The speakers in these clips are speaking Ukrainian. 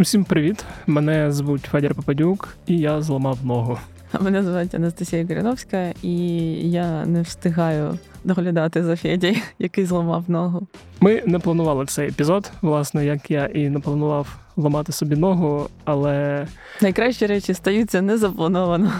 Усім привіт! Мене звуть Федір Попадюк, і я зламав ногу. А мене звуть Анастасія Коріновська, і я не встигаю доглядати за Феді, який зламав ногу. Ми не планували цей епізод, власне, як я і не планував ламати собі ногу, але найкращі речі стаються незаплановано.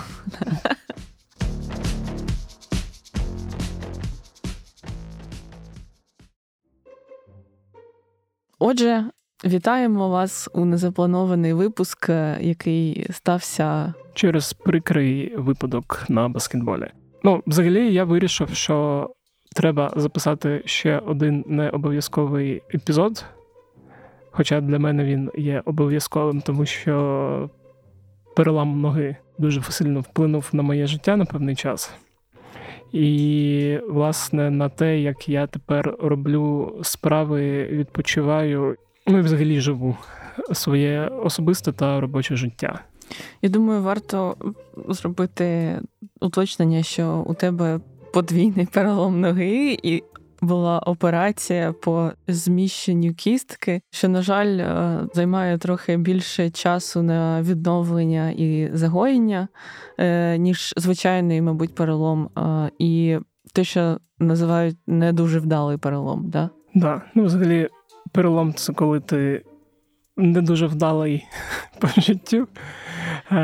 Отже, вітаємо вас у незапланований випуск, який стався через прикрий випадок на баскетболі. Ну, взагалі, я вирішив, що треба записати ще один необов'язковий епізод. Хоча для мене він є обов'язковим, тому що перелам ноги дуже сильно вплинув на моє життя на певний час. І, власне, на те, як я тепер роблю справи, відпочиваю, ну і взагалі живу своє особисте та робоче життя. Я думаю, варто зробити уточнення, що у тебе подвійний перелом ноги, і була операція по зміщенню кістки, що, на жаль, е, займає трохи більше часу на відновлення і загоєння, е, ніж звичайний, мабуть, перелом. Е, і те, що називають не дуже вдалий перелом, да? Да. Ну, взагалі, перелом це коли ти не дуже вдалий по життю. Е,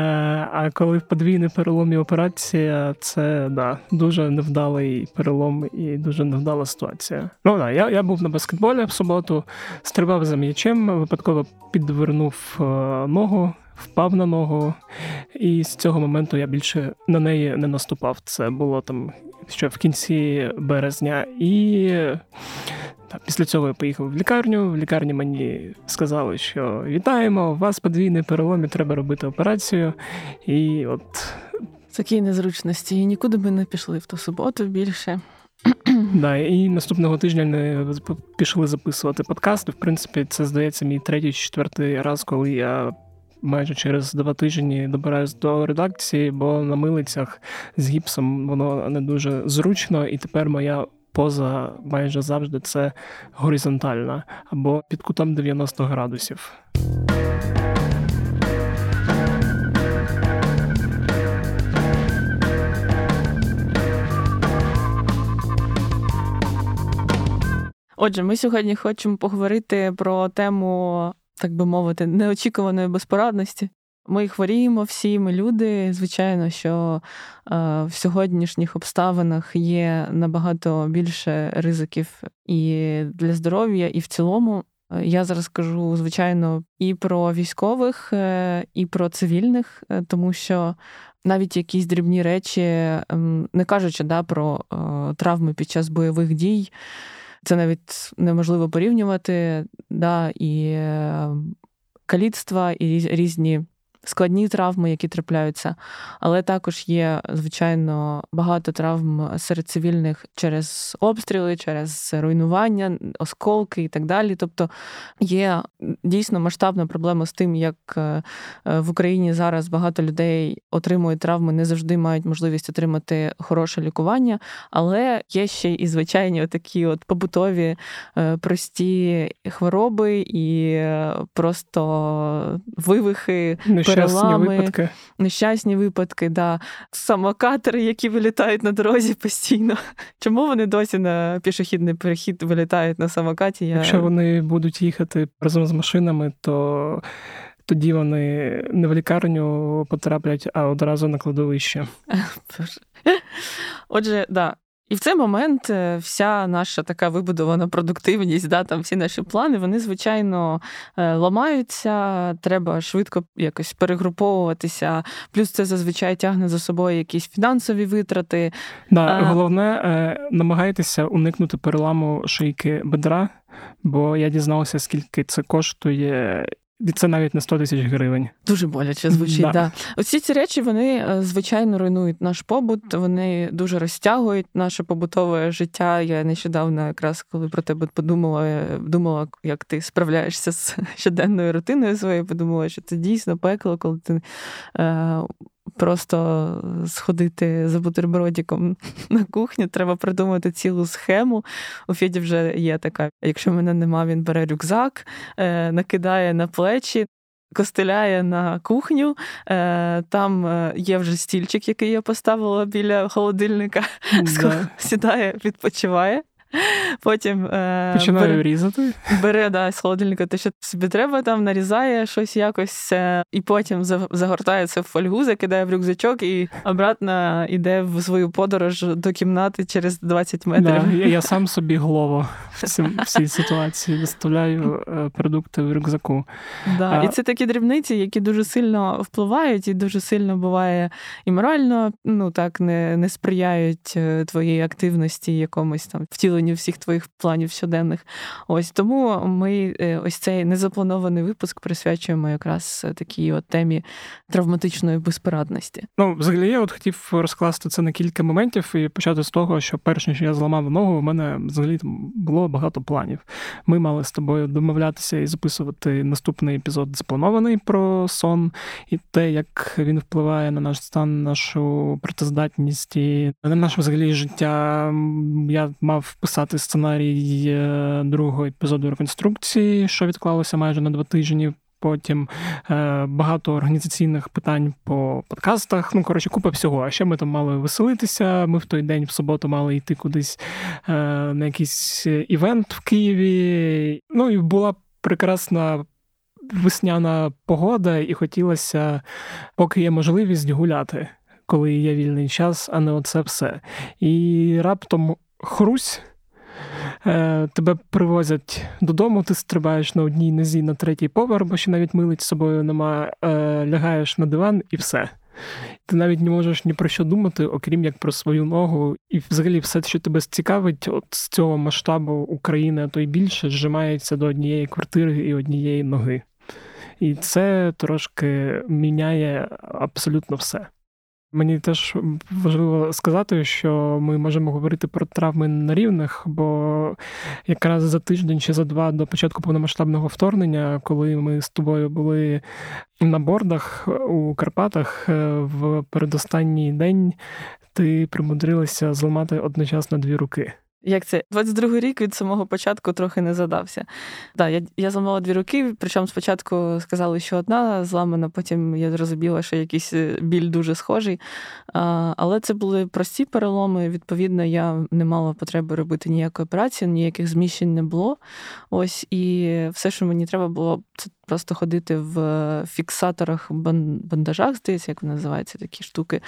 а коли подвійний перелом і операція, це да, дуже невдалий перелом і дуже невдала ситуація. Ну да, я я був на баскетболі в суботу, стрибав за м'ячем, випадково підвернув е, ногу, впав на ногу, і з цього моменту я більше на неї не наступав. Це було там ще в кінці березня. І Після цього я поїхав в лікарню. В лікарні мені сказали, що вітаємо, у вас подвійний перелом і треба робити операцію. І от такі незручності. І нікуди би не пішли в ту суботу більше. Да, і наступного тижня не пішли записувати подкаст. В принципі, це здається мій третій четвертий раз, коли я. Майже через два тижні добираюсь до редакції, бо на милицях з гіпсом воно не дуже зручно, і тепер моя поза майже завжди це горизонтальна або під кутом 90 градусів. Отже, ми сьогодні хочемо поговорити про тему, так би мовити, неочікуваної безпорадності. Ми хворіємо всі, ми люди. Звичайно, що е, в сьогоднішніх обставинах є набагато більше ризиків і для здоров'я, і в цілому. Е, я зараз кажу, звичайно, і про військових, е, і про цивільних, тому що навіть якісь дрібні речі, ем, не кажучи да, про травми під час бойових дій, це навіть неможливо порівнювати, да, і каліцтва, і різні складні травми, які трапляються, але також є, звичайно, багато травм серед цивільних через обстріли, через руйнування, осколки і так далі. Тобто є дійсно масштабна проблема з тим, як е, в Україні зараз багато людей отримують травми, не завжди мають можливість отримати хороше лікування, але є ще і звичайні такі от побутові е, прості хвороби і е, просто вивихи перелами, випадки. нещасні випадки, да. самокатери, які вилітають на дорозі постійно. Чому вони досі на пішохідний перехід вилітають на самокаті? Я... Якщо вони будуть їхати разом з машинами, то тоді вони не в лікарню потраплять, а одразу на кладовище. Отже, да, і в цей момент е, вся наша така вибудована продуктивність, да, там всі наші плани, вони, звичайно, е, ламаються, треба швидко якось перегруповуватися. Плюс це зазвичай тягне за собою якісь фінансові витрати. Да, а... Головне, е, намагайтеся уникнути переламу шийки бедра, бо я дізнався, скільки це коштує, це навіть не 100 тисяч гривень. Дуже боляче звучить. Да. да. Оці ці речі вони е, звичайно руйнують наш побут. Вони дуже розтягують наше побутове життя. Я нещодавно, якраз коли про тебе подумала, думала, як ти справляєшся з щоденною рутиною своєю. Подумала, що це дійсно пекло, коли ти е, просто сходити за бутербродиком на кухню, треба придумати цілу схему. У Феді вже є така. Якщо мене нема, він бере рюкзак, е, накидає на плечі. костеляє на кухню. Е, там е, є вже стільчик, який я поставила біля холодильника. Да. Сідає, відпочиває. Потім е, починаю бере, різати. Бере да, з холодильника те, що собі треба, там нарізає щось якось, е, і потім загортає це в фольгу, закидає в рюкзачок і обратно йде в свою подорож до кімнати через 20 метрів. Да, я, я сам собі голову в цій ситуації доставляю е, продукти в рюкзаку. Да, а... І це такі дрібниці, які дуже сильно впливають, і дуже сильно буває і морально ну так не, не сприяють е, твоїй активності якомусь там втіленню виконанню всіх твоїх планів щоденних. Ось тому ми е, ось цей незапланований випуск присвячуємо якраз такій от темі травматичної безпорадності. Ну, взагалі, я от хотів розкласти це на кілька моментів і почати з того, що перш ніж я зламав ногу, у мене взагалі там було багато планів. Ми мали з тобою домовлятися і записувати наступний епізод, запланований про сон і те, як він впливає на наш стан, нашу працездатність і на наше взагалі життя. Я мав писати сценарій е, другого епізоду реконструкції, що відклалося майже на два тижні. Потім е, багато організаційних питань по подкастах. Ну, коротше, купа всього. А ще ми там мали веселитися. Ми в той день в суботу мали йти кудись е, на якийсь івент в Києві. Ну і була прекрасна весняна погода, і хотілося, поки є можливість, гуляти, коли є вільний час, а не оце все. І раптом хрусь. Е, тебе привозять додому, ти стрибаєш на одній нозі на третій поверх, бо ще навіть милить з собою немає, е, лягаєш на диван і все. Ти навіть не можеш ні про що думати, окрім як про свою ногу. І взагалі все, що тебе цікавить, от з цього масштабу України, а то й більше, зжимається до однієї квартири і однієї ноги. І це трошки міняє абсолютно все. Мені теж важливо сказати, що ми можемо говорити про травми на рівних, бо якраз за тиждень чи за два до початку повномасштабного вторгнення, коли ми з тобою були на бордах у Карпатах, е, в передостанній день ти примудрилася зламати одночасно дві руки. Як це 22-й рік від самого початку трохи не задався. Да, я я зламала дві руки, причому спочатку сказали, що одна зламана, потім я зрозуміла, що якийсь е, біль дуже схожий. А, Але це були прості переломи. Відповідно, я не мала потреби робити ніякої операції, ніяких зміщень не було. Ось і все, що мені треба було, це просто ходити в фіксаторах бандажах, здається, як вони називаються такі штуки.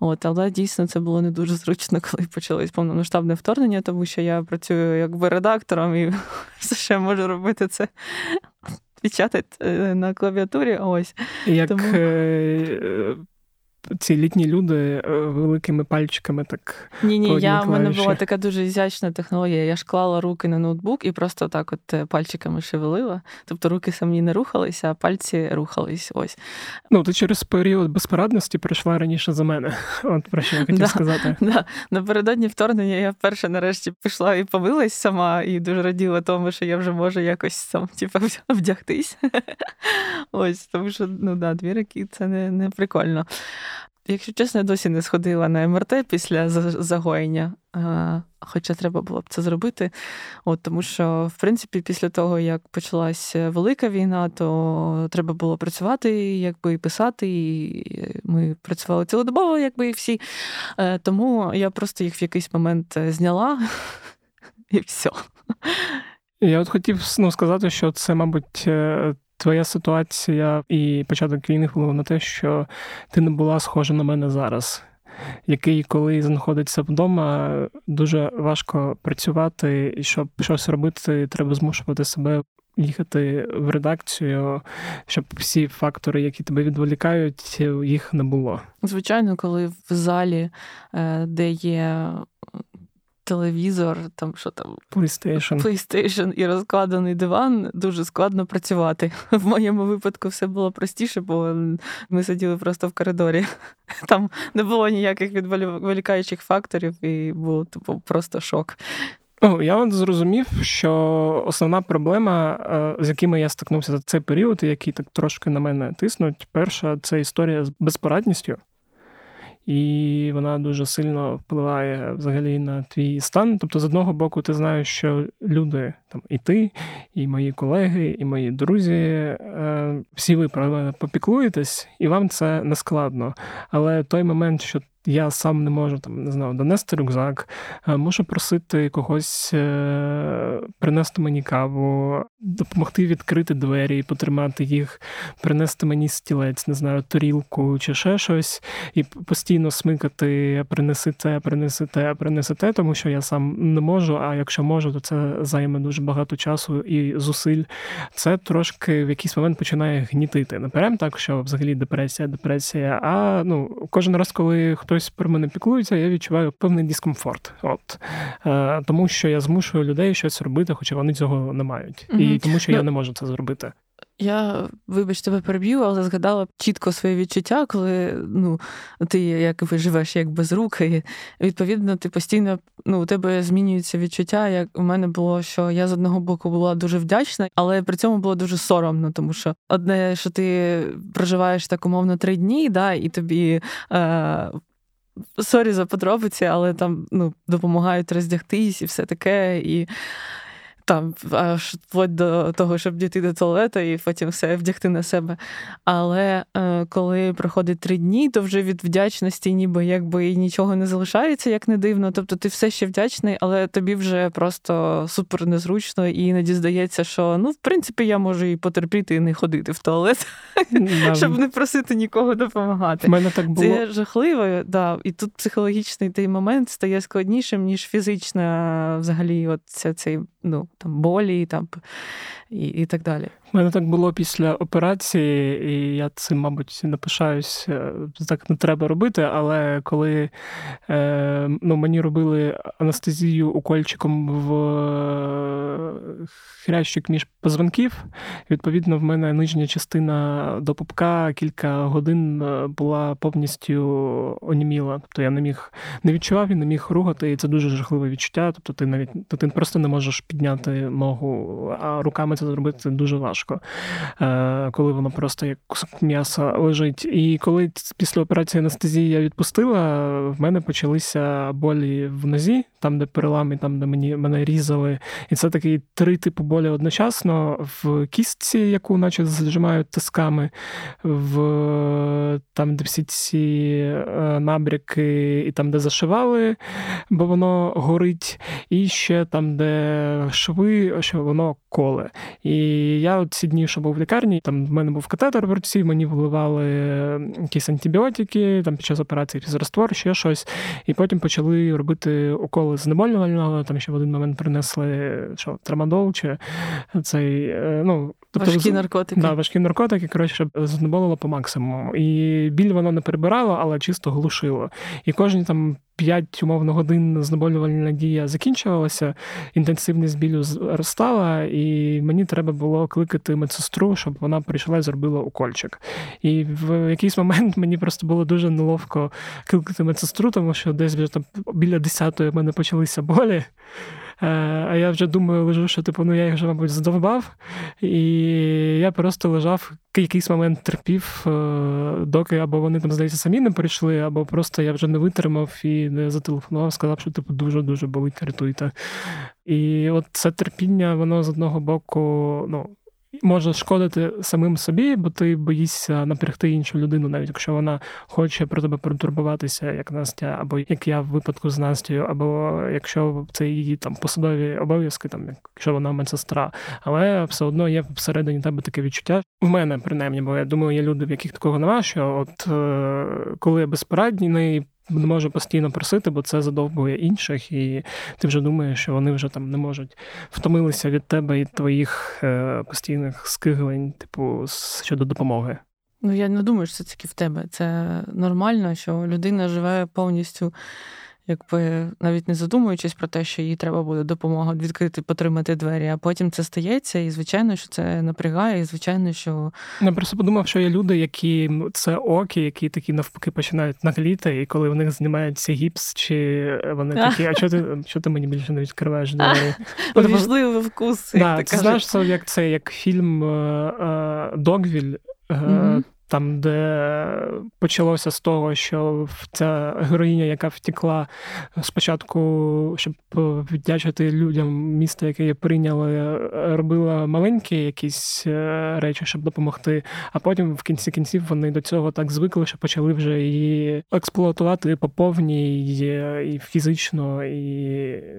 От, Але дійсно це було не дуже зручно, коли почалось повномасштабне вторгнення, тому що я працюю якби редактором і все ще можу робити це. Печатати е, на клавіатурі. Ось. Як Тому... Ці літні люди е, великими пальчиками так. Ні, ні, я в мене була така дуже ізячна технологія. Я ж клала руки на ноутбук і просто так от е, пальчиками шевелила. Тобто руки самі не рухалися, а пальці рухались. Ось. Ну, ти через період безпорадності прийшла раніше за мене. От про що я хотів да, сказати. Да. Напередодні вторгнення я вперше нарешті пішла і помилась сама, і дуже раділа тому, що я вже можу якось там, типу, вдягтись. Ось, тому що ну да, дві роки це не, не прикольно. Якщо чесно, я досі не сходила на МРТ після загоєння, хоча треба було б це зробити. От, Тому що, в принципі, після того, як почалася велика війна, то треба було працювати, якби і писати, і ми працювали цілодобово, якби і всі. Е, тому я просто їх в якийсь момент е, зняла і все. Я от хотів ну, сказати, що це, мабуть, е, твоя ситуація і початок війни впливав на те, що ти не була схожа на мене зараз, який, коли знаходиться вдома, дуже важко працювати, і щоб щось робити, треба змушувати себе. Їхати в редакцію, щоб всі фактори, які тебе відволікають, їх не було. Звичайно, коли в залі, е, де є телевізор, там що там PlayStation. PlayStation і розкладений диван, дуже складно працювати. В моєму випадку все було простіше, бо ми сиділи просто в коридорі. Там не було ніяких відволікаючих факторів, і був типу, просто шок. Я от зрозумів, що основна проблема, е, з якими я стикнувся за цей період, які так трошки на мене тиснуть, перша це історія з безпорадністю. І вона дуже сильно впливає взагалі на твій стан. Тобто, з одного боку, ти знаєш, що люди там і ти, і мої колеги, і мої друзі, е, всі ви про попіклуєтесь, і вам це не складно. Але той момент, що я сам не можу там не знаю, донести рюкзак, е, можу просити когось е, принести мені каву, допомогти відкрити двері, потримати їх, принести мені стілець, не знаю, тарілку чи ще щось, і постійно смикати, принеси те, принеси те, принеси те, тому що я сам не можу. А якщо можу, то це займе дуже багато часу і зусиль. Це трошки в якийсь момент починає гнітити. Не прям так, що взагалі депресія, депресія. А ну кожен раз, коли хтось про мене піклується, я відчуваю певний дискомфорт. От е, тому, що я змушую людей щось робити, хоча вони цього не мають, угу. і тому, що ну, я не можу це зробити. Я, вибач, тебе переб'ю, але згадала чітко своє відчуття, коли ну, ти як живеш як без рук, і відповідно ти постійно ну, у тебе змінюється відчуття. Як у мене було, що я з одного боку була дуже вдячна, але при цьому було дуже соромно, тому що одне, що ти проживаєш так умовно три дні, да, і тобі. Е- Sorry за подробиці, але там ну, допомагають роздягтись і все таке. І там аж вплоть до того, щоб дійти до туалету і потім все вдягти на себе. Але е, коли проходить три дні, то вже від вдячності ніби якби і нічого не залишається, як не дивно. Тобто ти все ще вдячний, але тобі вже просто супер незручно, і іноді здається, що ну, в принципі, я можу і потерпіти і не ходити в туалет, щоб не просити нікого допомагати. мене так було. Це жахливо, да. і тут психологічний той момент стає складнішим, ніж фізична взагалі, от ця цей ну, там болі там, і, і так далі. У мене так було після операції, і я цим, мабуть, не пишаюсь, е, так не треба робити. Але коли е, ну, мені робили анестезію укольчиком в хрящик між позвонків, відповідно, в мене нижня частина до пупка кілька годин е, була повністю оніміла. Тобто я не міг не відчував і не міг рухати, і це дуже жахливе відчуття. Тобто ти навіть ти просто не можеш підняти ногу, а руками це зробити дуже важко важко, е, коли воно просто як кусок м'яса лежить. І коли після операції анестезії я відпустила, в мене почалися болі в нозі, там, де перелами, там, де мені мене різали. І це такий три типи болі одночасно в кістці, яку наче зажимають тисками, в там, де всі ці е, набряки, і там, де зашивали, бо воно горить, і ще там, де шви, що воно коле. І я ці дні, що був в лікарні, там в мене був катетер в руці, мені вливали якісь антибіотики, там під час операції фізраствор, ще щось. І потім почали робити уколи знеболювального, там ще в один момент принесли що, трамадол чи цей. Е, ну, Тобто, важкі наркотики. Да, важкі наркотики, коротше, знеболило по максимуму. І біль воно не перебирало, але чисто глушило. І кожні там 5 умовно годин знеболювальна дія закінчувалася, інтенсивність білю зростала, і мені треба було кликати медсестру, щоб вона прийшла і зробила укольчик. І в якийсь момент мені просто було дуже неловко кликати медсестру, тому що десь вже там біля 10-ї в мене почалися болі. Е, а я вже думаю, лежу, що типу, ну я їх вже, мабуть, задовбав. І я просто лежав, якийсь момент терпів, е, доки або вони там, здається, самі не прийшли, або просто я вже не витримав і не зателефонував, сказав, що типу дуже-дуже болить, рятуйте. І от це терпіння, воно з одного боку, ну може шкодити самим собі, бо ти боїшся напрягти іншу людину, навіть якщо вона хоче про тебе протурбуватися, як Настя, або як я в випадку з Настю, або якщо це її там посадові обов'язки, там якщо вона медсестра, але все одно є всередині тебе таке відчуття. В мене принаймні, бо я думаю, є люди, в яких такого немає, що от е, коли я безпорадний, не можу постійно просити, бо це задовбує інших, і ти вже думаєш, що вони вже там не можуть втомилися від тебе і твоїх е, постійних скиглень, типу, щодо допомоги. Ну я не думаю, що це тільки в тебе. Це нормально, що людина живе повністю якби навіть не задумуючись про те, що їй треба буде допомога відкрити, потримати двері, а потім це стається, і звичайно, що це напрягає, і звичайно, що я просто подумав, що є люди, які це оки, які такі навпаки починають нагліти, і коли в них знімається гіпс, чи вони такі, а що ти що ти мені більше не відкриваєш двері? Увійшли вкус. Ти знаєш, це як це як фільм е, е, Догвіль. Там, де почалося з того, що ця героїня, яка втекла спочатку, щоб віддячити людям міста, яке її прийняли, робила маленькі якісь е, речі, щоб допомогти. А потім в кінці кінців вони до цього так звикли, що почали вже її експлуатувати по повній і фізично, і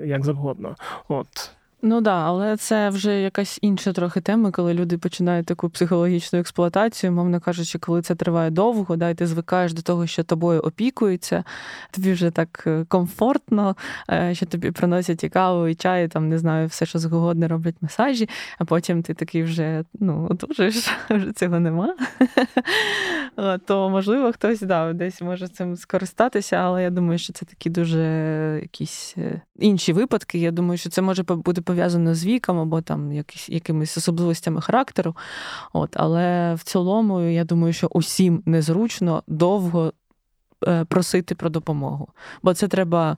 як завгодно. От. Ну да, але це вже якась інша трохи тема, коли люди починають таку психологічну експлуатацію, мовно кажучи, коли це триває довго, да, і ти звикаєш до того, що тобою опікуються, тобі вже так е, комфортно, е, що тобі приносять і каву, і чай, там не знаю, все, що згодне роблять масажі, а потім ти такий вже ну, одужуєш, вже цього нема. То, можливо, хтось да, десь може цим скористатися, але я думаю, що це такі дуже якісь е, інші випадки. Я думаю, що це може бути пов'язано з віком або там якісь, якимись особливостями характеру. От, Але в цілому, я думаю, що усім незручно довго е, просити про допомогу. Бо це треба.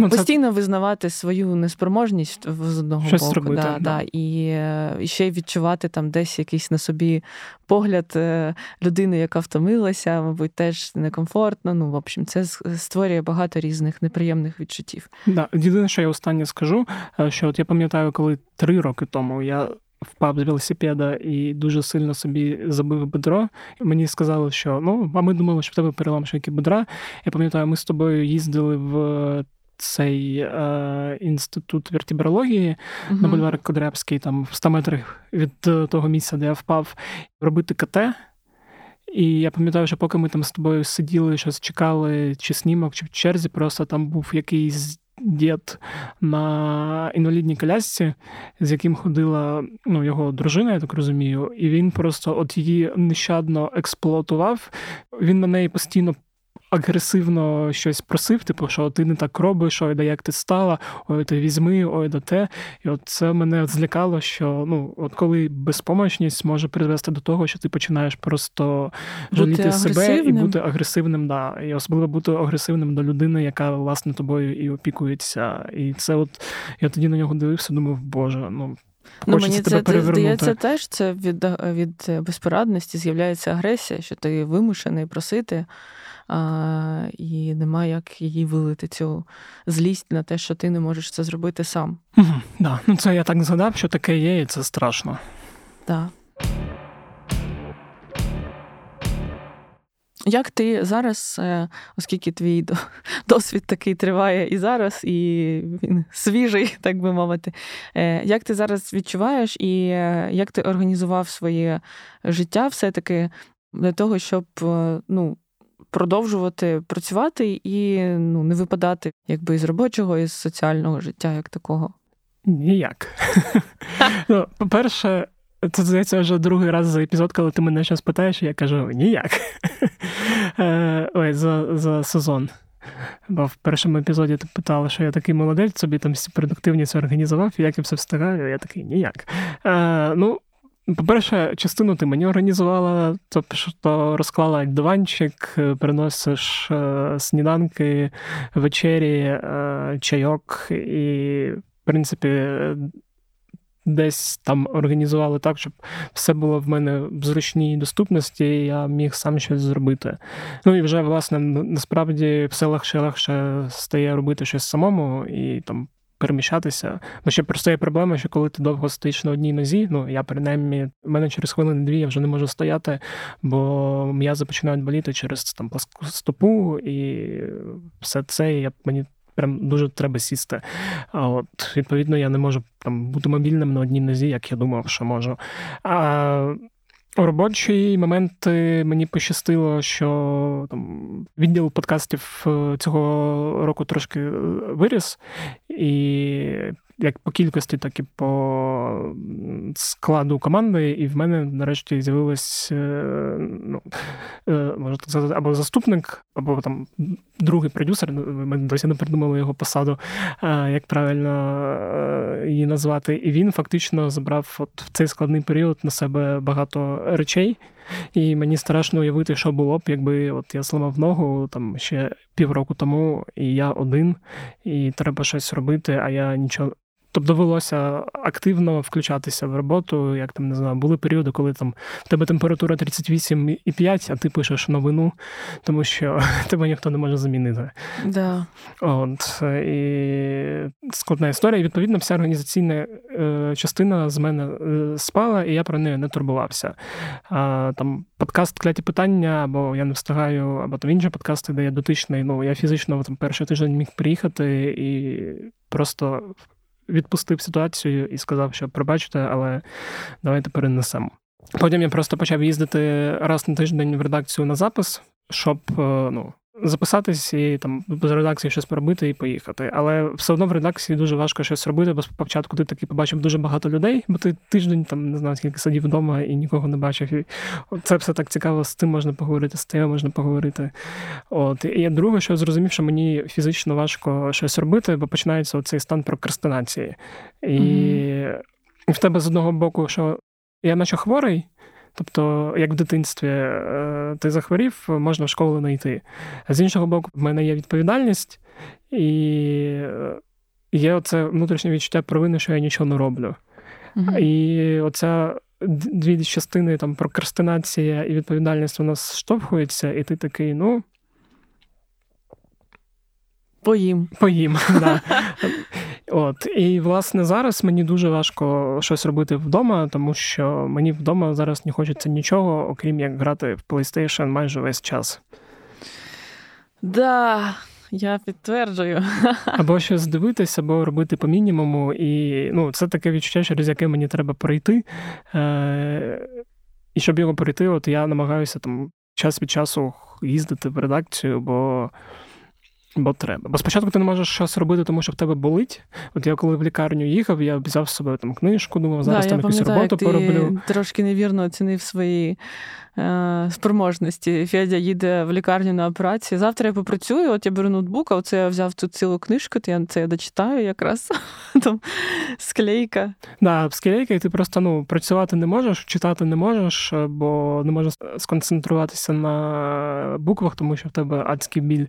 Е, Ну, Постійно це... визнавати свою неспроможність з одного Щось боку. Робити, да, да. І, і ще й відчувати там десь якийсь на собі погляд е, людини, яка втомилася, мабуть, теж некомфортно. Ну, в общем, це створює багато різних неприємних відчуттів. Да. Єдине, що я останнє скажу, е, що от я пам'ятаю, коли три роки тому я. Впав з велосипеда і дуже сильно собі забив бедро. Мені сказали, що ну, а ми думали, що в тебе перелам шийки бедра. Я пам'ятаю, ми з тобою їздили в цей е, інститут вертібрології uh-huh. на бульвар Кодрябський, там в 100 метрах від е, того місця, де я впав, робити КТ. І я пам'ятаю, що поки ми там з тобою сиділи, щось чекали, чи снімок, чи в черзі, просто там був якийсь дід на інвалідній колясці, з яким ходила ну, його дружина, я так розумію, і він просто от її нещадно експлуатував. Він на неї постійно агресивно щось просив, типу, що ти не так робиш, ой, да як ти стала, ой, ти візьми, ой, да те. І от це мене злякало, що ну, от коли безпомощність може призвести до того, що ти починаєш просто жаліти себе і бути агресивним, да. І особливо бути агресивним до людини, яка власне тобою і опікується. І це от я тоді на нього дивився, думав, Боже, ну. Ну, Мені це здається теж це від від безпорадності з'являється агресія, що ти вимушений просити а, і немає як її вилити цю злість на те, що ти не можеш це зробити сам. Угу, да. Ну це я так згадав, що таке є, і це страшно. Так. Як ти зараз, е, оскільки твій досвід такий триває і зараз, і він свіжий, так би мовити, е, як ти зараз відчуваєш і е, як ти організував своє життя все-таки для того, щоб ну, продовжувати працювати і ну, не випадати якби із робочого, із соціального життя, як такого? Ніяк. ну, По-перше, це здається вже другий раз за епізод, коли ти мене щось питаєш, я кажу ніяк. Е, ой, за за сезон. Бо в першому епізоді ти питала, що я такий молодець, собі там продуктивність організував, як я все встигаю, я такий ніяк. Е, ну, по-перше, частину ти мені організувала, тобто розклала диванчик, приносиш е, сніданки, вечері, е, чайок, і, в принципі, десь там організували так, щоб все було в мене в зручній доступності, і я міг сам щось зробити. Ну і вже, власне, насправді все легше і легше стає робити щось самому, і там переміщатися. Бо ще просто є проблема, що коли ти довго стоїш на одній нозі, ну я принаймні, в мене через хвилини-дві я вже не можу стояти, бо м'язи починають боліти через там пласку стопу і все це я мені. Прям дуже треба сісти. А от, Відповідно, я не можу там бути мобільним на одній нозі, як я думав, що можу. А у робочі моменти мені пощастило, що там відділ подкастів е, цього року трошки е, виріс, і як по кількості, так і по складу команди, і в мене нарешті з'явилась е, ну, е, можна так сказати, або заступник, або там другий продюсер. Ми досі не придумали його посаду, е, як правильно її назвати. І він фактично забрав от в цей складний період на себе багато речей. І мені страшно уявити, що було б, якби от я зламав ногу там ще півроку тому, і я один, і треба щось робити, а я нічого Тобто довелося активно включатися в роботу. Як там не знаю, були періоди, коли там в тебе температура 38,5, а ти пишеш новину, тому що тебе ніхто не може замінити. Да. От і складна історія. І, Відповідно, вся організаційна е, частина з мене е, спала, і я про неї не турбувався. А, Там подкаст кляті питання, або я не встигаю, або там інші подкасти, де я дотичний. Ну я фізично там перший тиждень міг приїхати і просто відпустив ситуацію і сказав, що пробачте, але давайте перенесемо. Потім я просто почав їздити раз на тиждень в редакцію на запис, щоб е, ну, записатись і там з редакції щось поробити і поїхати. Але все одно в редакції дуже важко щось робити, бо спочатку ти таки побачив дуже багато людей, бо ти тиждень там не знаю, скільки сидів вдома і нікого не бачив. І Це все так цікаво, з тим можна поговорити, з тим можна поговорити. От І друге, що я зрозумів, що мені фізично важко щось робити, бо починається оцей стан прокрастинації. І mm-hmm. в тебе з одного боку, що я наче хворий. Тобто, як в дитинстві е, ти захворів, можна в школу не йти. А з іншого боку, в мене є відповідальність, і е, є оце внутрішнє відчуття провини, що я нічого не роблю. Угу. І оця дві частини там прокрастинація і відповідальність у нас штовхуються, і ти такий, ну. Поїм. Поїм, да. От і власне зараз мені дуже важко щось робити вдома, тому що мені вдома зараз не хочеться нічого, окрім як грати в PlayStation майже весь час. Да, я підтверджую. Або щось дивитися, або робити по мінімуму. І ну, це таке відчуття, через яке мені треба пройти. Е- І щоб його пройти, от я намагаюся там час від часу їздити в редакцію, бо. Бо треба. Бо спочатку ти не можеш щось робити, тому що в тебе болить. От я коли в лікарню їхав, я взяв з собою там книжку, думав, зараз да, там якусь роботу ти пороблю. Трошки невірно оцінив свої е, спроможності. Федя їде в лікарню на операції. Завтра я попрацюю, от я беру ноутбук, а оце я взяв тут цілу книжку, то я це я дочитаю якраз там склейка. Да, склейка, і ти просто ну, працювати не можеш, читати не можеш, бо не можеш сконцентруватися на буквах, тому що в тебе адський біль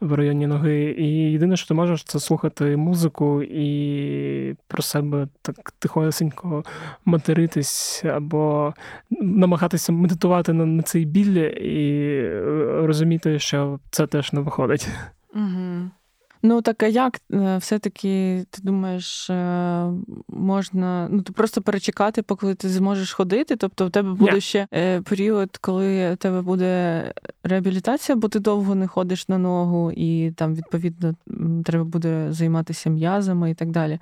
в районі ноги. І єдине, що ти можеш, це слухати музику і про себе так тихосенько материтись або намагатися медитувати на, на цей біль і е, розуміти, що це теж не виходить. Угу. Ну, так а як е, все-таки ти думаєш, е, можна ну ти просто перечекати, поки ти зможеш ходити? Тобто в тебе буде yeah. ще період, коли в тебе буде реабілітація, бо ти довго не ходиш на ногу, і там відповідно треба буде займатися м'язами і так далі.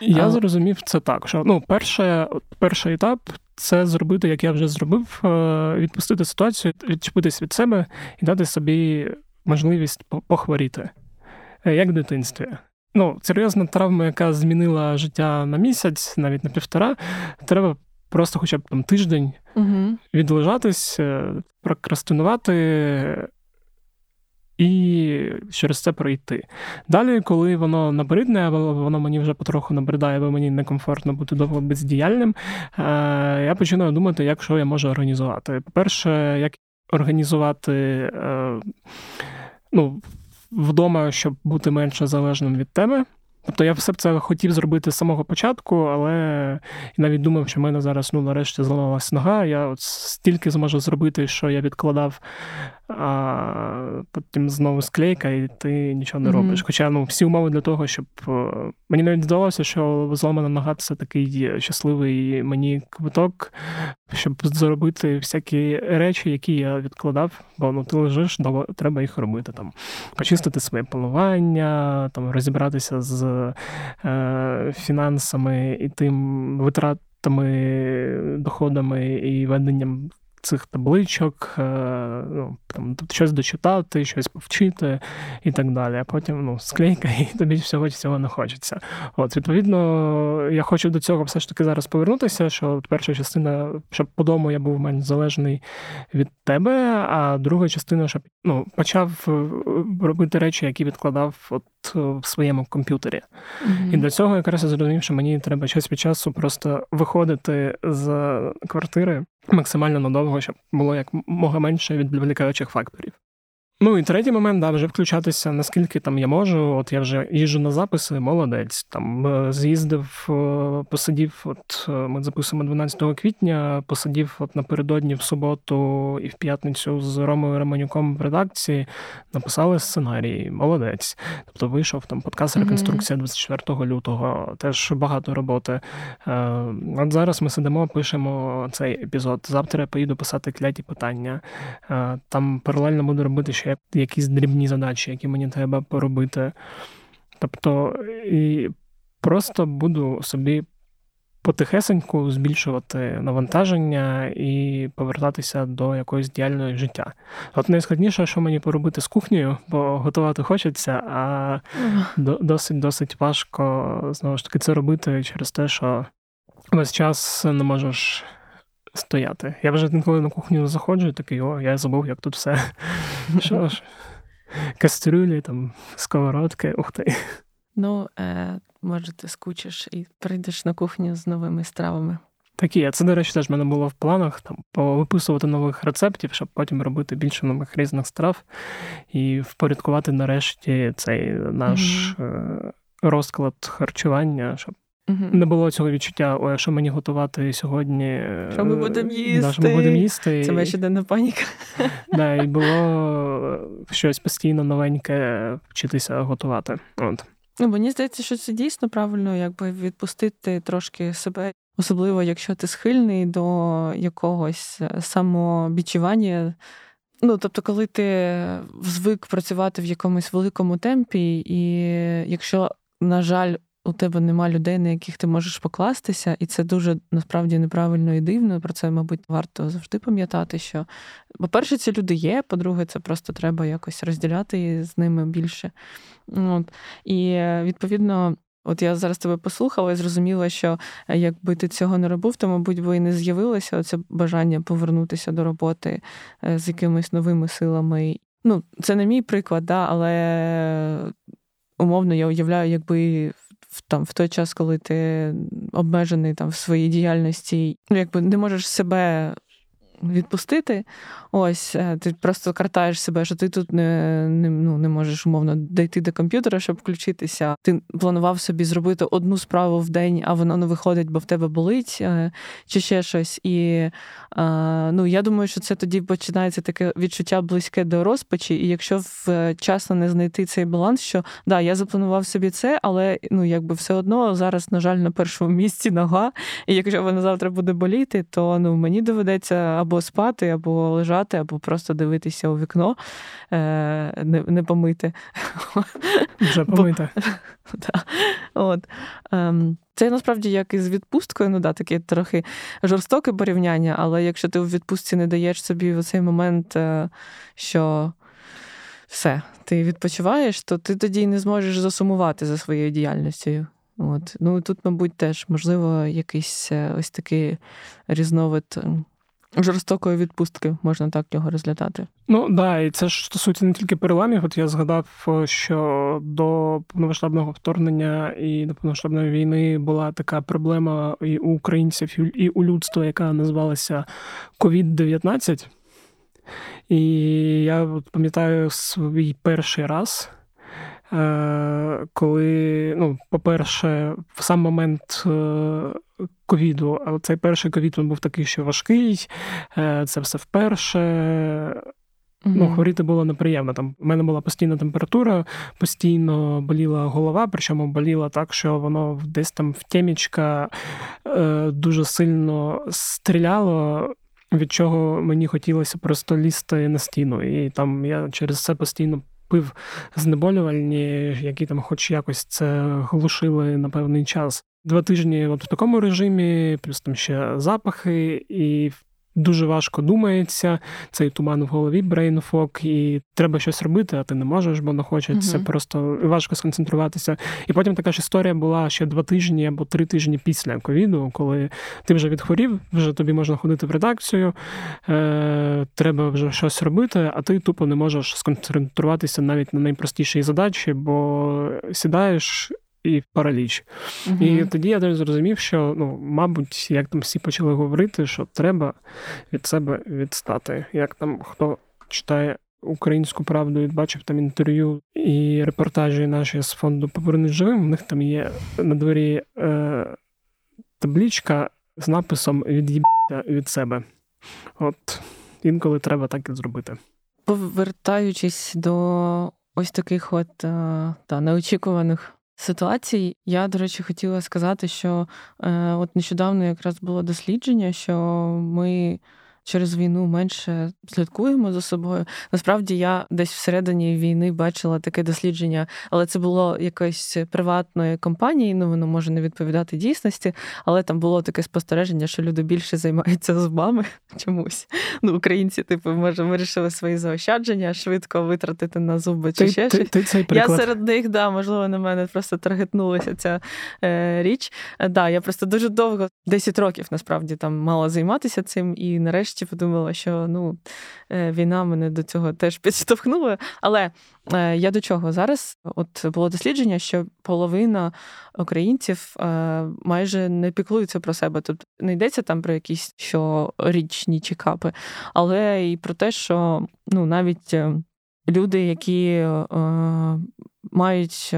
Я а... зрозумів це так. Що ну, перше, перший етап це зробити, як я вже зробив, е, відпустити ситуацію, відчепитись від себе і дати собі можливість похворіти, е, як в дитинстві. Ну, серйозна травма, яка змінила життя на місяць, навіть на півтора, треба просто хоча б там тиждень угу. відлежатись, е, прокрастинувати і через це пройти. Далі, коли воно набридне, або воно мені вже потроху набридає, або мені некомфортно бути довго бездіяльним, е, я починаю думати, як що я можу організувати. По-перше, як організувати е, ну, вдома, щоб бути менше залежним від тебе. Тобто я все це хотів зробити з самого початку, але навіть думав, що в мене зараз ну, нарешті зламалась нога. Я от стільки зможу зробити, що я відкладав а потім знову склейка, і ти нічого не робиш. Mm-hmm. Хоча ну, всі умови для того, щоб е, мені навіть здалося, що зламана нога це такий щасливий мені квиток, щоб заробити всякі речі, які я відкладав, бо ну ти лежиш, треба їх робити. Там Почистити своє планування, там розібратися з е, фінансами і тим витратами, доходами і веденням цих табличок, е, ну, там, щось дочитати, щось повчити і так далі. А потім ну, склейка, і тобі всього цього не хочеться. От, Відповідно, я хочу до цього все ж таки зараз повернутися, що перша частина, щоб по дому я був менш залежний від тебе, а друга частина, щоб ну, почав е, робити речі, які відкладав от в своєму комп'ютері. Mm-hmm. І для цього якраз я зрозумів, що мені треба час від часу просто виходити з квартири максимально надовго, щоб було як мога менше відволікаючих факторів. Ну і третій момент, да, вже включатися, наскільки там я можу. От я вже їжджу на записи, молодець. Там е, з'їздив, е, посидів. От е, ми записуємо 12 квітня, посидів от напередодні в суботу і в п'ятницю з Ромою Романюком в редакції, написали сценарій, молодець. Тобто вийшов там подкаст Реконструкція 24 лютого. Теж багато роботи. От зараз ми сидимо, пишемо цей епізод. Завтра я поїду писати кляті питання. Там паралельно буду робити ще якісь дрібні задачі, які мені треба поробити. Тобто і просто буду собі потихесеньку збільшувати навантаження і повертатися до якоїсь діяльної життя. От найскладніше, що мені поробити з кухнею, бо готувати хочеться, а досить досить важко знову ж таки це робити через те, що весь час не можеш стояти. Я вже інколи на кухню заходжу і такий, о, я забув, як тут все. Що ж, кастрюлі, там, сковородки, ух ти. Ну, е, може, ти скучиш і прийдеш на кухню з новими стравами. Такі, а це, до речі, теж в мене було в планах там повиписувати нових рецептів, щоб потім робити більше нових різних страв і впорядкувати нарешті цей наш mm-hmm. розклад харчування, щоб Угу. Не було цього відчуття, ой, що мені готувати сьогодні. Що ми будемо їсти? Да, що ми будемо їсти. Це моя щоденна паніка. Да, І було щось постійно новеньке вчитися готувати. От. Ну, Мені здається, що це дійсно правильно, якби відпустити трошки себе, особливо якщо ти схильний до якогось е, самобічування. Ну, тобто, коли ти звик працювати в якомусь великому темпі, і якщо, на жаль, у тебе нема людей, на яких ти можеш покластися, і це дуже насправді неправильно і дивно. Про це, мабуть, варто завжди пам'ятати, що, по-перше, ці люди є, по-друге, це просто треба якось розділяти з ними більше. От. І відповідно. От я зараз тебе послухала і зрозуміла, що е, якби ти цього не робив, то, мабуть, би і не з'явилося це бажання повернутися до роботи е, з якимись новими силами. Ну, це не мій приклад, да, але умовно я уявляю, якби там в той час, коли ти обмежений там в своїй діяльності, ну якби не можеш себе відпустити. Ось е, ти просто картаєш себе, що ти тут не не, ну, не можеш умовно дійти до комп'ютера, щоб включитися. Ти планував собі зробити одну справу в день, а воно не виходить, бо в тебе болить е, чи ще щось. І е, ну, я думаю, що це тоді починається таке відчуття близьке до розпачі. І якщо вчасно не знайти цей баланс, що да, я запланував собі це, але ну якби все одно зараз, на жаль, на першому місці нога. І якщо вона завтра буде боліти, то ну мені доведеться або спати, або лежати, або просто дивитися у вікно, е, не не помити. Вже помити. От. Ем, це насправді як із відпусткою, ну да, таке трохи жорстоке порівняння, але якщо ти у відпустці не даєш собі в цей момент, е, що все, ти відпочиваєш, то ти тоді не зможеш засумувати за своєю діяльністю. От. Ну тут, мабуть, теж можливо якийсь е, ось такий різновид Жорстокої відпустки можна так його розглядати. Ну да, і це ж стосується не тільки переламів. От я згадав, що до повномасштабного вторгнення і до повномасштабної війни була така проблема і у українців, і у людства, яка називалася COVID-19. І я от пам'ятаю свій перший раз. Е, коли, ну, по-перше, в сам момент е, ковіду, а цей перший ковід був такий, що важкий, е, це все вперше. Mm-hmm. Ну, Хворіти було неприємно. Там У мене була постійна температура, постійно боліла голова, причому боліла так, що воно десь там в темічка дуже сильно стріляло. Від чого мені хотілося просто лізти на стіну. І там я через це постійно пив знеболювальні, які там, хоч якось це глушили на певний час. Два тижні от в такому режимі, плюс там ще запахи, і дуже важко думається. Цей туман в голові, брейнфок, і треба щось робити, а ти не можеш, бо не хочеться. uh Просто важко сконцентруватися. І потім така ж історія була ще два тижні або три тижні після ковіду, коли ти вже відхворів, вже тобі можна ходити в редакцію, е, треба вже щось робити, а ти тупо не можеш сконцентруватися навіть на найпростішій задачі, бо сідаєш і параліч. Угу. І тоді я зрозумів, що ну, мабуть, як там всі почали говорити, що треба від себе відстати. Як там хто читає українську правду і бачив там інтерв'ю і репортажі наші з фонду Повернись живим. У них там є на дворі е, таблічка з написом Від'їбся від себе. От інколи треба так і зробити. Повертаючись до ось таких от е, та неочікуваних ситуацій, я, до речі, хотіла сказати, що е, от нещодавно якраз було дослідження, що ми через війну менше слідкуємо за собою. Насправді я десь всередині війни бачила таке дослідження, але це було якоїсь приватної компанії. Ну воно може не відповідати дійсності, але там було таке спостереження, що люди більше займаються зубами чомусь. Ну, українці, типу, може, вирішили свої заощадження швидко витратити на зуби чи ти, ще ти, щось. Ти, цей я серед них, да, можливо, на мене просто таргетнулася ця е, річ. Е, да, Я просто дуже довго, 10 років насправді там мала займатися цим, і нарешті нарешті подумала, що ну, е, війна мене до цього теж підштовхнула. Але е, я до чого зараз? От було дослідження, що половина українців е, майже не піклуються про себе. Тобто не йдеться там про якісь щорічні чекапи, але і про те, що ну, навіть люди, які мають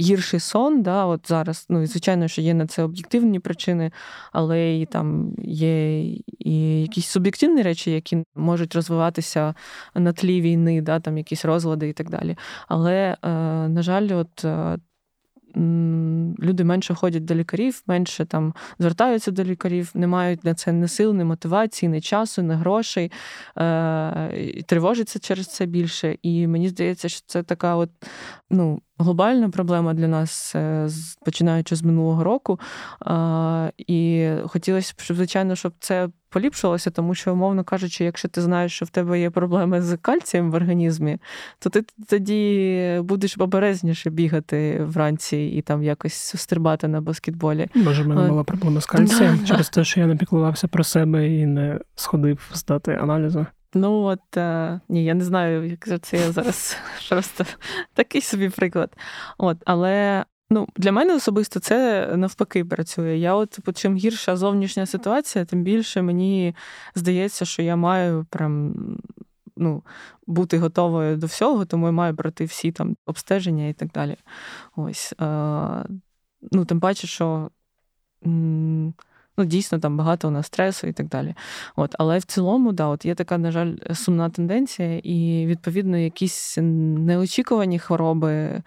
гірший сон, да, от зараз, ну і звичайно, що є на це об'єктивні причини, але і там є і якісь суб'єктивні речі, які можуть розвиватися на тлі війни, да, там якісь розлади і так далі. Але, е, на жаль, от е, люди менше ходять до лікарів, менше там звертаються до лікарів, не мають на це ні сил, ні мотивації, ні часу, ні грошей, е- тривожаться через це більше. І мені здається, що це така от, ну, глобальна проблема для нас, е, починаючи з минулого року. І хотілося б, щоб, звичайно, щоб це поліпшилося, тому що, умовно кажучи, якщо ти знаєш, що в тебе є проблеми з кальцієм в організмі, то ти тоді будеш обережніше бігати вранці і там якось стрибати на баскетболі. Може, в мене була проблема з кальцієм через те, що я не піклувався про себе і не сходив здати аналізи. Ну от е, ні, я не знаю, як це я зараз просто такий собі приклад. От, Але ну, для мене особисто це навпаки працює. Я от типу, чим гірша зовнішня ситуація, тим більше мені здається, що я маю прям. Ну, бути готовою до всього, тому я маю брати всі там обстеження і так далі. Ось. Е, ну, Тим паче, що Ну, дійсно, там багато у нас стресу і так далі. От, Але в цілому, да, от є така, на жаль, сумна тенденція, і, відповідно, якісь неочікувані хвороби.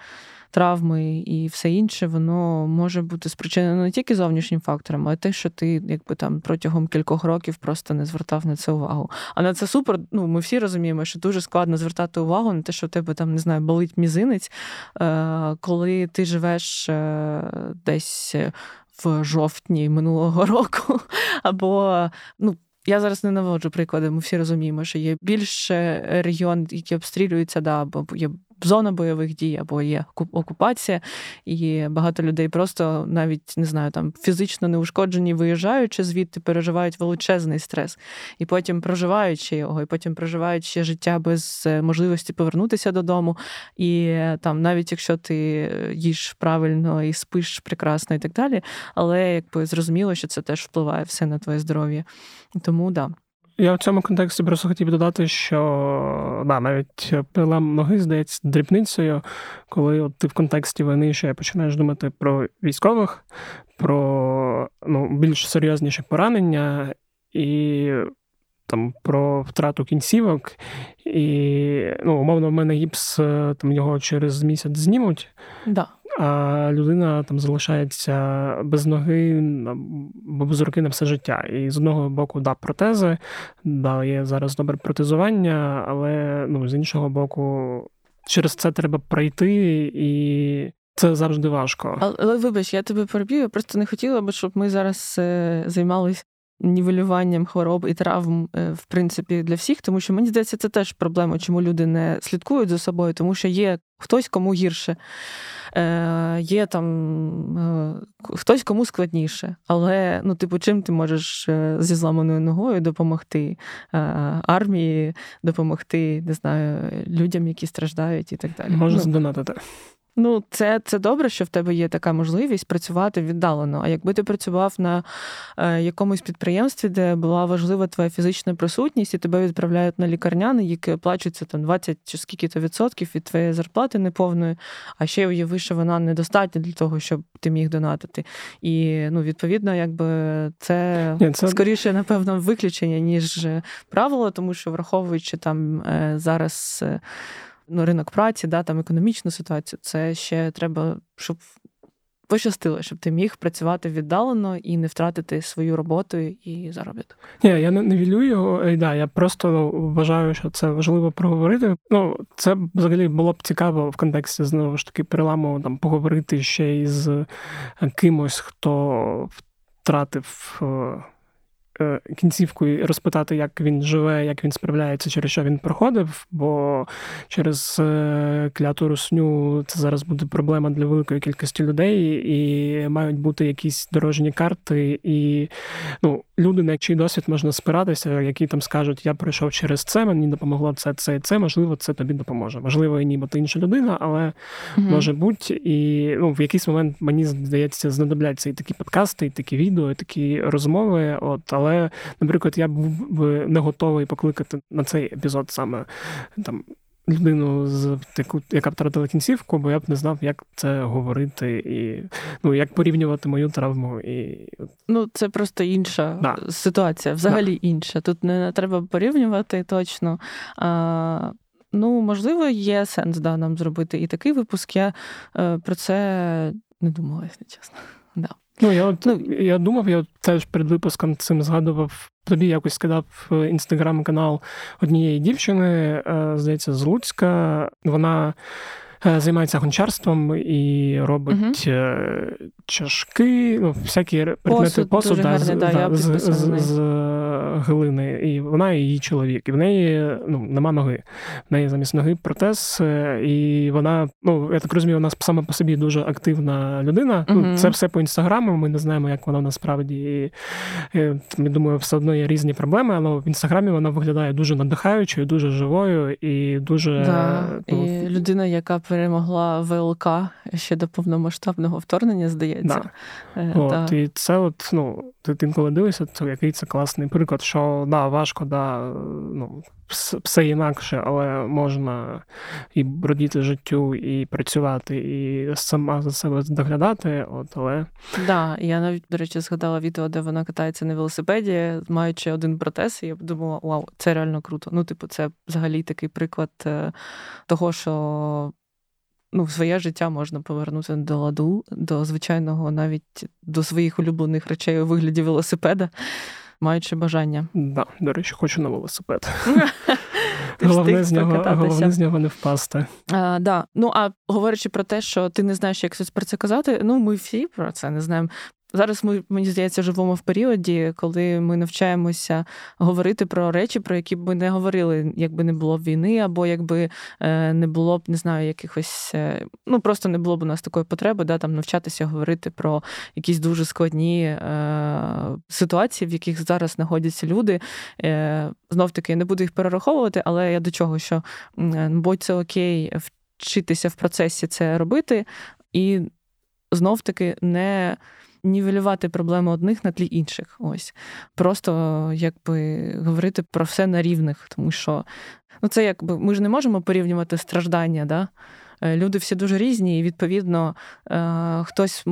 Травми і все інше, воно може бути спричинено не тільки зовнішнім фактором, а й те, що ти якби там протягом кількох років просто не звертав на це увагу. А на це супер. Ну ми всі розуміємо, що дуже складно звертати увагу на те, що в тебе там не знаю, болить мізинець, е, коли ти живеш е, десь в жовтні минулого року. Або ну. Я зараз не наводжу приклади, ми всі розуміємо, що є більше регіон, які обстрілюються, да, або є зона бойових дій або є окупація, і багато людей просто навіть не знаю, там фізично неушкоджені, виїжджаючи звідти, переживають величезний стрес, і потім проживаючи його, і потім проживають ще життя без е, можливості повернутися додому. І е, там, навіть якщо ти їш правильно і спиш прекрасно, і так далі, але якби зрозуміло, що це теж впливає все на твоє здоров'я. Тому да. Я в цьому контексті просто хотів додати, що да, навіть перелам ноги здається дрібницею, коли от ти в контексті війни ще починаєш думати про військових, про ну, більш серйозніші поранення і там про втрату кінцівок. І ну, умовно, в мене гіпс там його через місяць знімуть. Да а людина там залишається без ноги або без руки на все життя. І з одного боку, да, протези, да, є зараз добре протезування, але ну, з іншого боку, через це треба пройти і. Це завжди важко. Але, але вибач, я тебе переб'ю, я просто не хотіла би, щоб ми зараз е, займалися нівелюванням хвороб і травм, е, в принципі, для всіх, тому що мені здається, це теж проблема, чому люди не слідкують за собою, тому що є хтось, кому гірше. Е, Є там е, хтось кому складніше, але ну, типу, чим ти можеш е, зі зламаною ногою допомогти е, армії, допомогти не знаю, людям, які страждають, і так далі. Можна ну, здонатити. Ну, це це добре, що в тебе є така можливість працювати віддалено. А якби ти працював на е, якомусь підприємстві, де була важлива твоя фізична присутність, і тебе відправляють на лікарняни, які оплачуються там 20 чи скільки то відсотків від твоєї зарплати неповної, а ще уяви, що вона недостатня для того, щоб ти міг донатити. І ну, відповідно, якби це, Ні, це... скоріше, напевно, виключення, ніж правило, тому що враховуючи там е, зараз. Е, ну, ринок праці, да, там економічну ситуацію, це ще треба, щоб пощастило, щоб ти міг працювати віддалено і не втратити свою роботу і заробіток. Ні, я не невілюю його. Е, да, я просто вважаю, що це важливо проговорити. Ну, це взагалі було б цікаво в контексті знову ж таки переламу там поговорити ще із кимось, хто втратив. Е, кінцівку і розпитати, як він живе, як він справляється, через що він проходив, бо через е, кляту русню це зараз буде проблема для великої кількості людей, і мають бути якісь дорожні карти, і ну, люди, на чий досвід можна спиратися, які там скажуть, я пройшов через це, мені допомогло це, це, це, можливо, це тобі допоможе. Можливо, і ні, бо ти інша людина, але mm може бути. І ну, в якийсь момент мені здається, знадобляться і такі подкасти, і такі відео, і такі розмови. От, але, наприклад, я був не готовий покликати на цей епізод саме там. Людину, з таку, яка втратила кінцівку, бо я б не знав, як це говорити, і ну як порівнювати мою травму. І... Ну, це просто інша да. ситуація, взагалі да. інша. Тут не треба порівнювати точно. А, Ну, можливо, є сенс да, нам зробити і такий випуск. Я е, про це не думала, якщо чесно. Да. Ну, я от, ну, я думав, я теж перед випуском цим згадував. Тобі якось скидав інстаграм-канал однієї дівчини, е, здається, з Луцька. Вона займається гончарством і робить uh чашки, ну, всякі предмети посуд да, з, да, з, з, з, глини. І вона і її чоловік. І в неї ну, нема ноги. В неї замість ноги протез, е, і вона, ну, я так розумію, вона саме по собі дуже активна людина. Ну, Це все по інстаграму. Ми не знаємо, як вона насправді. І, і, Я думаю, все одно є різні проблеми, але в інстаграмі вона виглядає дуже надихаючою, дуже живою і дуже. Да. Ну, і людина, яка перемогла ВЛК ще до повномасштабного вторгнення, здається. Да. Е, от, І це от, ну, ти інколи дивишся, то який це класний приклад, що да, важко, да, ну, все інакше, але можна і бродіти життю, і працювати, і сама за себе доглядати. От, але... Да, я навіть, до речі, згадала відео, де вона катається на велосипеді, маючи один протез, і я подумала, вау, це реально круто. Ну, типу, це взагалі такий приклад е, того, що ну, в своє життя можна повернути до ладу, до звичайного, навіть до своїх улюблених речей у вигляді велосипеда, маючи бажання. Да, До речі, хочу на велосипед. Головне з нього головне з нього не впасти. А, да. Ну а говорячи про те, що ти не знаєш, як про це казати, ну ми всі про це не знаємо. Зараз ми, мені здається, живемо в періоді, коли ми навчаємося говорити про речі, про які б ми не говорили, якби не було війни, або якби е, не було б, не знаю, якихось, е, ну просто не було б у нас такої потреби, да, там навчатися говорити про якісь дуже складні е, ситуації, в яких зараз знаходяться люди. Е, Знов таки я не буду їх перераховувати, але я до чого, що будь це окей, вчитися в процесі це робити, і знов таки не нівелювати проблеми одних на тлі інших. Ось просто якби говорити про все на рівних, тому що ну це якби ми ж не можемо порівнювати страждання. да? Е, люди всі дуже різні, і відповідно е, хтось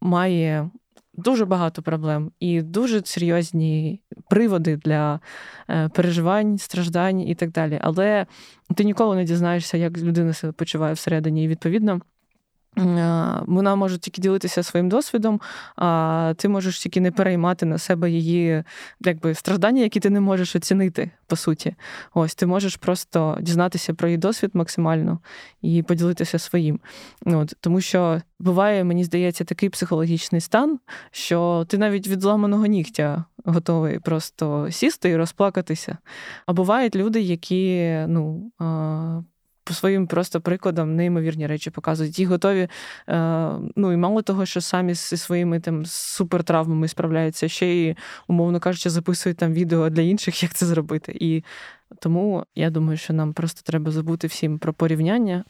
має. Дуже багато проблем і дуже серйозні приводи для е, переживань, страждань і так далі. Але ти ніколи не дізнаєшся, як людина себе почуває всередині. І відповідно вона може тільки ділитися своїм досвідом, а ти можеш тільки не переймати на себе її якби, страждання, які ти не можеш оцінити, по суті. Ось ти можеш просто дізнатися про її досвід максимально і поділитися своїм. От, Тому що буває, мені здається, такий психологічний стан, що ти навіть від зламаного нігтя готовий просто сісти і розплакатися. А бувають люди, які ну своїм просто прикладам неймовірні речі показують. І готові, е, ну і мало того, що самі зі своїми там супертравмами справляються, ще й, умовно кажучи, записують там відео для інших, як це зробити. І тому я думаю, що нам просто треба забути всім про порівняння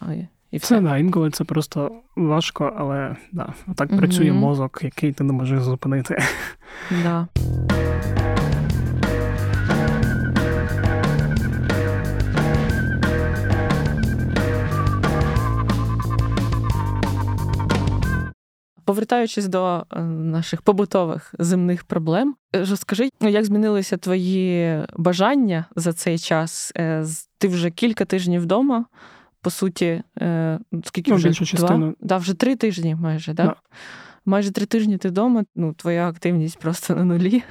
І все, да, інколи це просто важко, але да, так працює мозок, який ти не можеш зупинити. Да. Повертаючись до е, наших побутових земних проблем, е, розкажи, як змінилися твої бажання за цей час? Е, ти вже кілька тижнів вдома, по суті, скільки ну, вже більшу частину. Да, вже три тижні майже, да? да? Майже три тижні ти вдома, ну, твоя активність просто на нулі.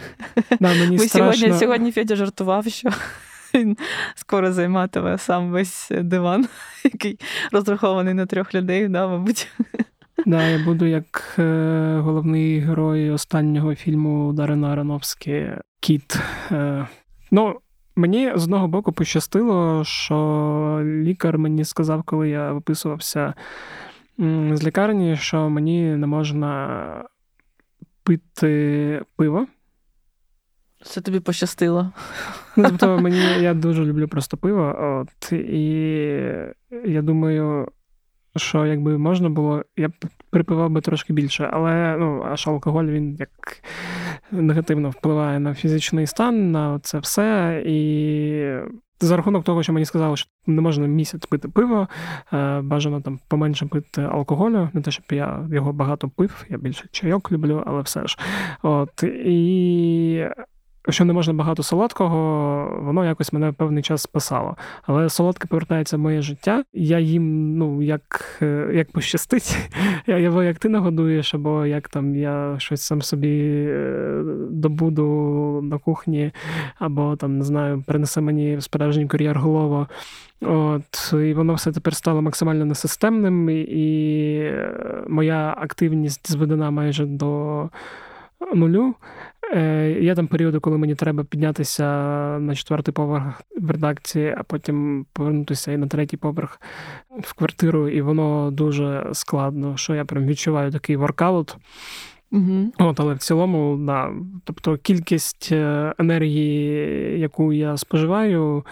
Да, мені Ми страшно... сьогодні сьогодні Федя жартував, що він скоро займатиме сам весь диван, який розрахований на трьох людей, да, мабуть. Да, я буду як е, головний герой останнього фільму Дарина Аронофські Кіт. Е, ну, мені з одного боку пощастило, що лікар мені сказав, коли я виписувався з лікарні, що мені не можна пити пиво. Це тобі пощастило. Ну, Тобто мені я дуже люблю просто пиво. От, І я думаю, що якби можна було, я б припивав би трошки більше, але ну, аж алкоголь він як негативно впливає на фізичний стан, на це все. І за рахунок того, що мені сказали, що не можна місяць пити пиво, е, бажано там поменше пити алкоголю, не те, щоб я його багато пив, я більше чайок люблю, але все ж. От і що не можна багато солодкого, воно якось мене певний час спасало. Але солодке повертається в моє життя. Я їм, ну, як е, як пощастить, я його як ти нагодуєш, або як там я щось сам собі е, добуду на кухні, або там не знаю, принесе мені справжній кур'єр голову. От, І воно все тепер стало максимально несистемним, і е, моя активність зведена майже до нулю. Е, Є там періоди, коли мені треба піднятися на четвертий поверх в редакції, а потім повернутися і на третій поверх в квартиру, і воно дуже складно, що я прям відчуваю такий воркаут. Угу. От, Але в цілому, да, тобто кількість е, енергії, яку я споживаю,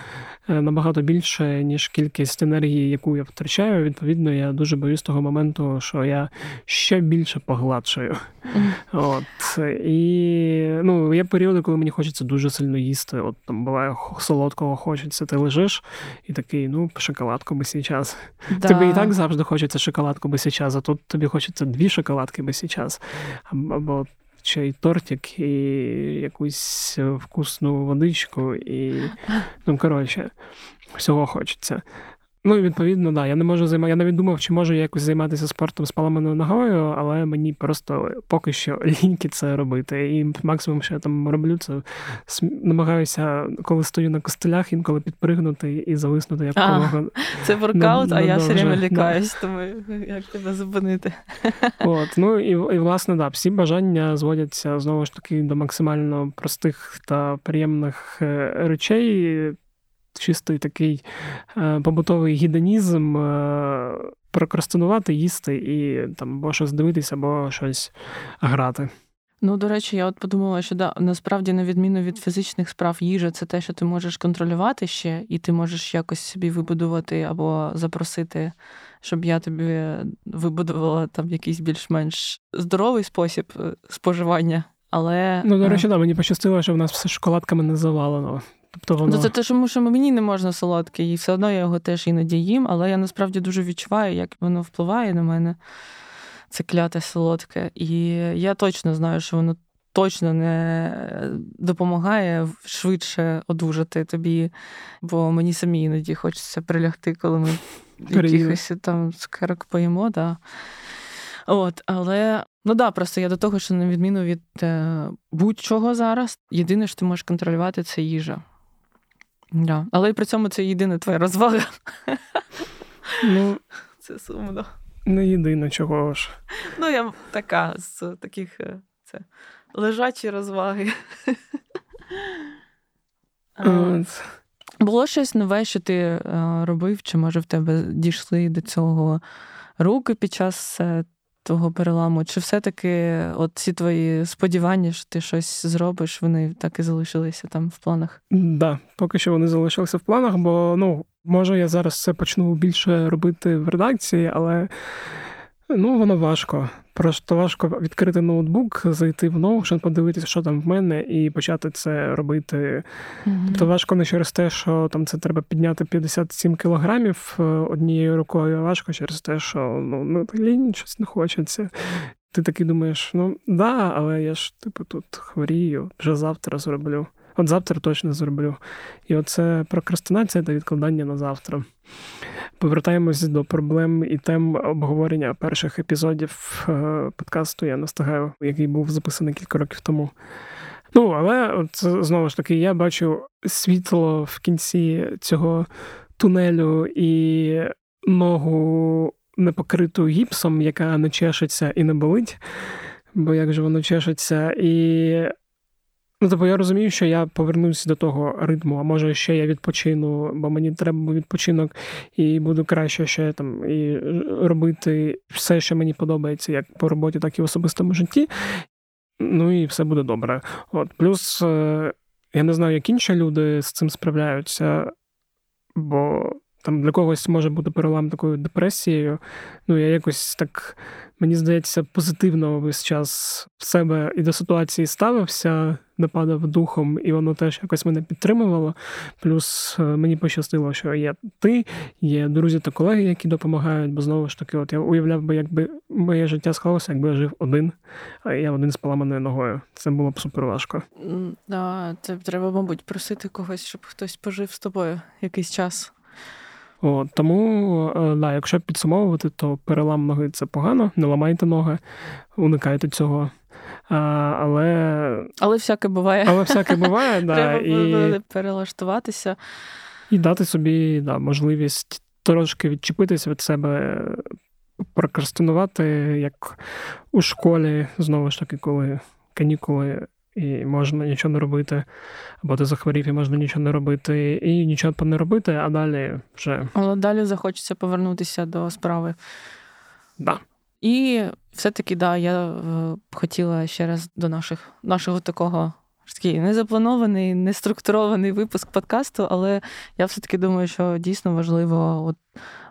е, набагато більше, ніж кількість енергії, яку я втрачаю. Відповідно, я дуже боюсь того моменту, що я ще більше погладшую. От, І ну, є періоди, коли мені хочеться дуже сильно їсти. От там буває солодкого хочеться, ти лежиш і такий, ну, шоколадку би час. Да. Тобі і так завжди хочеться шоколадку би час, а тут тобі хочеться дві шоколадки би час або ще й тортик, і якусь вкусну водичку, і ну коротше, всього хочеться. Ну, відповідно, да. Я не можу займати. Я навіть думав, чи можу я якось займатися спортом з поламаною ногою, але мені просто поки що ліньки це робити. І максимум, що я там роблю, це намагаюся, коли стою на костелях, інколи підпригнути і зависнути як а, Це воркаут, а я все время лікаюсь, тому як тебе зупинити. От, ну і, і власне, да, всі бажання зводяться знову ж таки до максимально простих та приємних е, речей чистий такий е, побутовий гідонізм е, прокрастинувати, їсти і там або щось дивитися, або щось грати. Ну, до речі, я от подумала, що да, насправді, на відміну від фізичних справ, їжа це те, що ти можеш контролювати ще, і ти можеш якось собі вибудувати або запросити, щоб я тобі вибудувала там якийсь більш-менш здоровий спосіб е, споживання. Але ну до речі, да, мені пощастило, що в нас все шоколадками не завалено. Тобто воно... Це те, тому що мені не можна солодке, і все одно я його теж іноді їм, але я насправді дуже відчуваю, як воно впливає на мене, це кляте солодке. І я точно знаю, що воно точно не допомагає швидше одужати тобі, бо мені самі іноді хочеться прилягти, коли ми якихось там цукерок поїмо. Да. От, Але ну да, просто я до того, що на відміну від е, будь-чого зараз, єдине, що ти можеш контролювати, це їжа. Да. Але і при цьому це єдина твоя розвага. Ну, Це сумно. Не єдине чого ж. Ну, я така з таких е, це, лежачі розваги. Було щось нове, що ти е, робив, чи може в тебе дійшли до цього руки під час е, твого переламу? Чи все-таки от ці твої сподівання, що ти щось зробиш, вони так і залишилися там в планах? Так, да, поки що вони залишилися в планах, бо ну. Може, я зараз це почну більше робити в редакції, але ну воно важко. Просто важко відкрити ноутбук, зайти в Notion, подивитися, що там в мене, і почати це робити. Mm-hmm. Тобто важко не через те, що там це треба підняти 57 кілограмів е, однією рукою, а важко через те, що ну, ну лінь щось не хочеться. Ти такий думаєш, ну да, але я ж типу тут хворію, вже завтра зроблю. От завтра точно зроблю. І оце прокрастинація та відкладання на завтра. Повертаємось до проблем і тем обговорення перших епізодів е, подкасту. Я не який був записаний кілька років тому. Ну, але от знову ж таки, я бачу світло в кінці цього тунелю і ногу не покриту гіпсом, яка не чешеться і не болить. Бо як же воно чешеться, і Ну, тобто я розумію, що я повернуся до того ритму, а може ще я відпочину, бо мені треба відпочинок, і буду краще ще там і робити все, що мені подобається, як по роботі, так і в особистому житті. Ну і все буде добре. От Плюс е, я не знаю, як інші люди з цим справляються, бо там для когось може бути перелам такою депресією. Ну, я якось так, мені здається, позитивно весь час в себе і до ситуації ставився, не падав духом, і воно теж якось мене підтримувало. Плюс е, мені пощастило, що є ти, є друзі та колеги, які допомагають, бо знову ж таки, от я уявляв би, якби моє життя склалося, якби я жив один, а я один з поламаною ногою. Це було б супер важко. Да, це треба, мабуть, просити когось, щоб хтось пожив з тобою якийсь час. От, Тому, е, да, якщо підсумовувати, то перелам ноги це погано, не ламайте ноги, уникайте цього. А, Але Але всяке буває. Але всяке буває, да. Треба і... перелаштуватися. І дати собі да, можливість трошки відчепитися від себе, прокрастинувати, як у школі, знову ж таки, коли канікули і можна нічого не робити, або ти захворів, і можна нічого не робити, і нічого не робити, а далі вже. Але далі захочеться повернутися до справи. Да. І все-таки, да, я е, хотіла ще раз до наших, нашого такого такий незапланований, неструктурований випуск подкасту, але я все-таки думаю, що дійсно важливо от,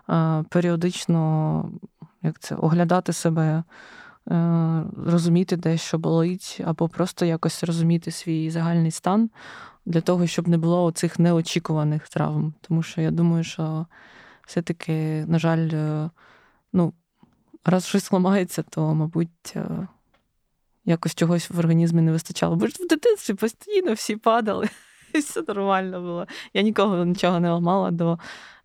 е, періодично як це, оглядати себе. Е, розуміти де що болить, або просто якось розуміти свій загальний стан для того, щоб не було оцих неочікуваних травм. Тому що я думаю, що все-таки, на жаль, е, ну, раз щось ламається, то, мабуть, е, якось чогось в організмі не вистачало. Бо ж в дитинстві постійно всі падали, все нормально було. Я нікого нічого не ламала до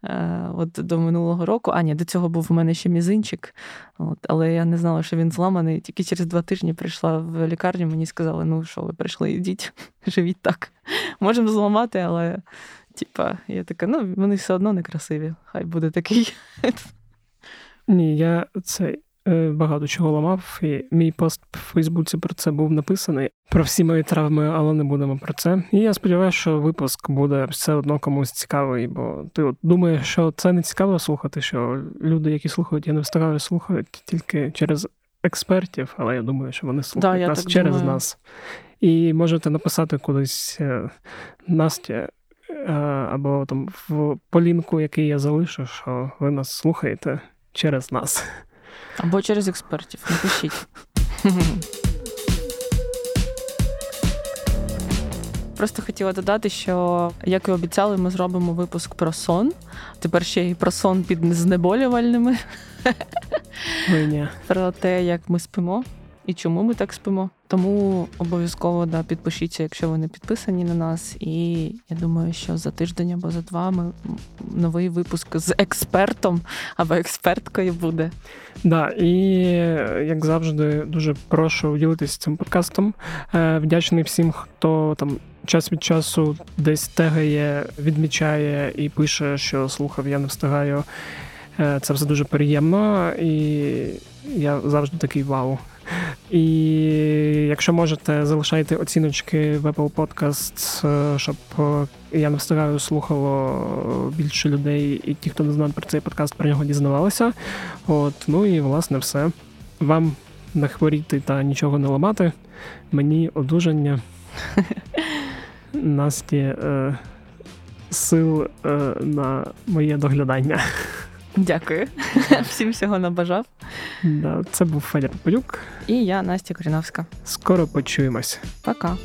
Е, от до минулого року. А ні, до цього був у мене ще мізинчик, от, але я не знала, що він зламаний. Тільки через два тижні прийшла в лікарню, мені сказали, ну що, ви прийшли, йдіть, живіть так. Можемо зламати, але типа, я така, ну, вони все одно некрасиві. Хай буде такий. Ні, я цей. Е, багато чого ламав, і мій пост в Фейсбуці про це був написаний про всі мої травми, але не будемо про це. І я сподіваюся, що випуск буде все одно комусь цікавий, бо ти от думаєш, що це не цікаво слухати, що люди, які слухають, я не встигаю, слухають тільки через експертів, але я думаю, що вони слухають да, нас через думаю. нас. І можете написати кудись е, Насті е, або там в полінку, який я залишу, що ви нас слухаєте через нас. Або через експертів. Напишіть. Просто хотіла додати, що, як і обіцяли, ми зробимо випуск про сон. Тепер ще й про сон під знеболювальними. Ні. Про те, як ми спимо і чому ми так спимо. Тому обов'язково да, підпишіться, якщо ви не підписані на нас. І я думаю, що за тиждень або за два ми новий випуск з експертом або експерткою буде. Да, і як завжди, дуже прошу ділитися цим подкастом. Е, вдячний всім, хто там. Час від часу десь тегає, відмічає і пише, що слухав, я не встигаю. Е, це все дуже приємно, і я завжди такий вау. І якщо можете, залишайте оціночки в Apple Podcast, е, щоб е, я не встигаю слухало більше людей, і ті, хто не знав про цей подкаст, про нього дізнавалися. От, ну і власне все. Вам не хворіти та нічого не ламати. Мені одужання. Насті е, сил е, на моє доглядання. Дякую. Всім всього набажав. Да, Це був Федір Попадюк. І я Настя Коріновська. Скоро почуємось. Пока.